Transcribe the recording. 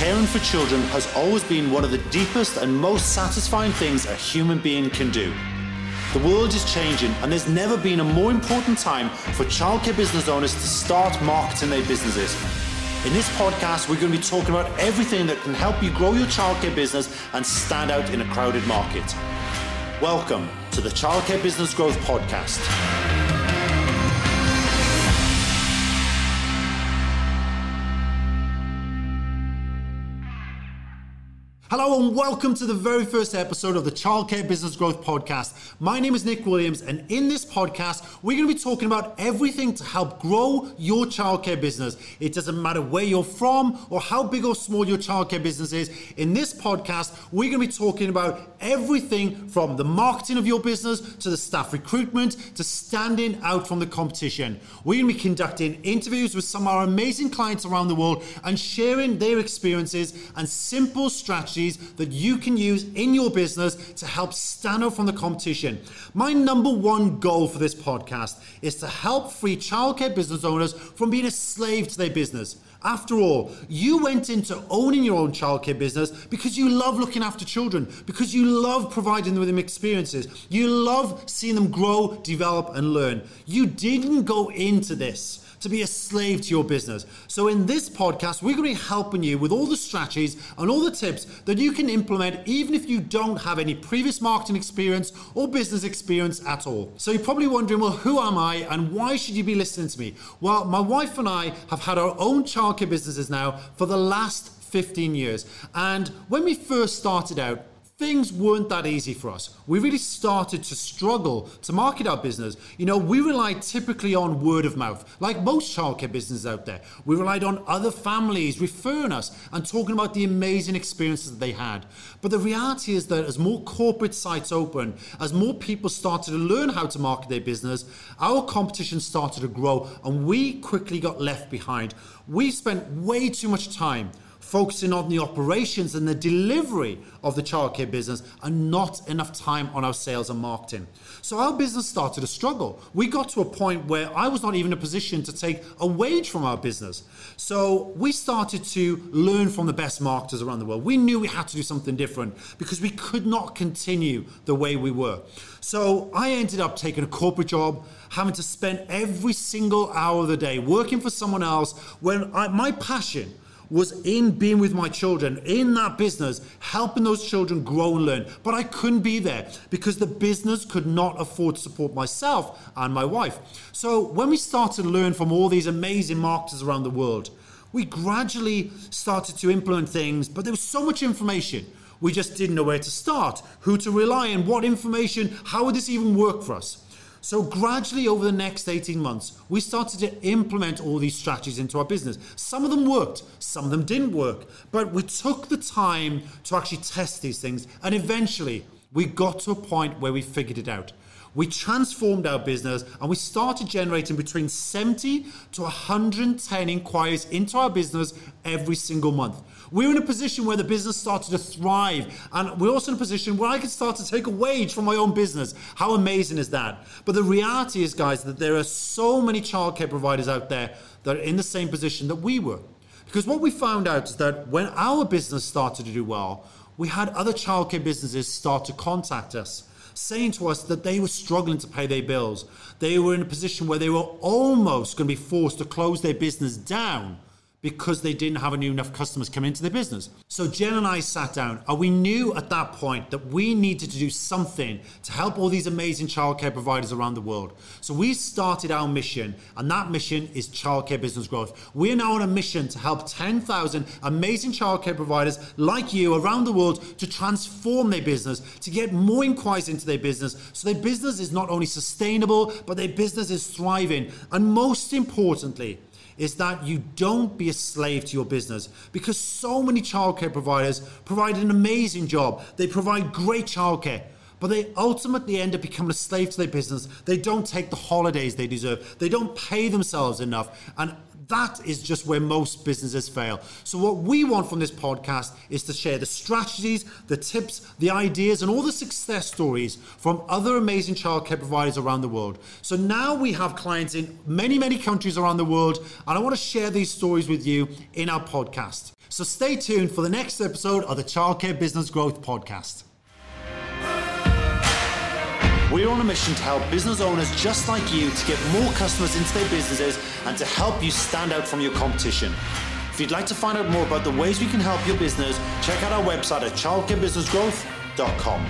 caring for children has always been one of the deepest and most satisfying things a human being can do. The world is changing, and there's never been a more important time for childcare business owners to start marketing their businesses. In this podcast, we're going to be talking about everything that can help you grow your childcare business and stand out in a crowded market. Welcome to the Childcare Business Growth Podcast. Hello and welcome to the very first episode of the Childcare Business Growth Podcast. My name is Nick Williams, and in this podcast, we're going to be talking about everything to help grow your childcare business. It doesn't matter where you're from or how big or small your childcare business is. In this podcast, we're going to be talking about everything from the marketing of your business to the staff recruitment to standing out from the competition. We're going to be conducting interviews with some of our amazing clients around the world and sharing their experiences and simple strategies strategies that you can use in your business to help stand out from the competition. My number one goal for this podcast is to help free childcare business owners from being a slave to their business. After all, you went into owning your own childcare business because you love looking after children, because you love providing them with experiences. You love seeing them grow, develop, and learn. You didn't go into this to be a slave to your business. So, in this podcast, we're going to be helping you with all the strategies and all the tips that you can implement even if you don't have any previous marketing experience or business experience at all. So, you're probably wondering, well, who am I and why should you be listening to me? Well, my wife and I have had our own childcare businesses now for the last 15 years. And when we first started out, things weren't that easy for us. We really started to struggle to market our business. You know, we relied typically on word of mouth, like most childcare businesses out there. We relied on other families referring us and talking about the amazing experiences that they had. But the reality is that as more corporate sites open, as more people started to learn how to market their business, our competition started to grow and we quickly got left behind. We spent way too much time focusing on the operations and the delivery of the childcare business and not enough time on our sales and marketing. So our business started to struggle. We got to a point where I was not even in a position to take a wage from our business. So we started to learn from the best marketers around the world. We knew we had to do something different because we could not continue the way we were. So I ended up taking a corporate job, having to spend every single hour of the day working for someone else when I, my passion was in being with my children, in that business, helping those children grow and learn. But I couldn't be there because the business could not afford to support myself and my wife. So when we started to learn from all these amazing marketers around the world, we gradually started to implement things, but there was so much information. We just didn't know where to start, who to rely on, what information, how would this even work for us? So, gradually over the next 18 months, we started to implement all these strategies into our business. Some of them worked, some of them didn't work, but we took the time to actually test these things, and eventually we got to a point where we figured it out. We transformed our business and we started generating between 70 to 110 inquiries into our business every single month. We're in a position where the business started to thrive, and we're also in a position where I could start to take a wage from my own business. How amazing is that? But the reality is, guys, that there are so many childcare providers out there that are in the same position that we were. Because what we found out is that when our business started to do well, we had other childcare businesses start to contact us saying to us that they were struggling to pay their bills. They were in a position where they were almost going to be forced to close their business down because they didn't have enough customers come into their business. So Jen and I sat down and we knew at that point that we needed to do something to help all these amazing childcare providers around the world. So we started our mission and that mission is childcare business growth. We are now on a mission to help 10,000 amazing childcare providers like you around the world to transform their business, to get more inquiries into their business so their business is not only sustainable, but their business is thriving. And most importantly, is that you don't be a slave to your business because so many childcare providers provide an amazing job. They provide great childcare but they ultimately end up becoming a slave to their business. They don't take the holidays they deserve. They don't pay themselves enough. And that is just where most businesses fail. So, what we want from this podcast is to share the strategies, the tips, the ideas, and all the success stories from other amazing childcare providers around the world. So, now we have clients in many, many countries around the world, and I want to share these stories with you in our podcast. So, stay tuned for the next episode of the Childcare Business Growth Podcast. We're on a mission to help business owners just like you to get more customers into their businesses and to help you stand out from your competition. If you'd like to find out more about the ways we can help your business, check out our website at childcarebusinessgrowth.com.